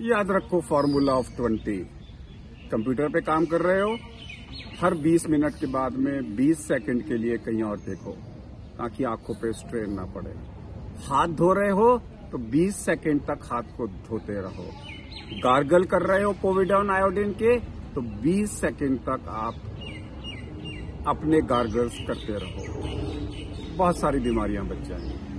याद रखो formula of twenty computer पे काम कर रहे हो, हर 20 मिनट के बाद में 20 सेकंड के लिए कहीं और देखो, ताकि आँखों पे स्ट्रेन ना पड़े। हाथ धो रहे हो तो 20 सेकंड तक हाथ को धोते रहो। गार्गल कर रहे हो कोविडॉन आयोडीन के तो 20 सेकंड तक आप अपने गार्गल्स करते रहो। बहुत सारी बीमारियाँ बच जाएँगी।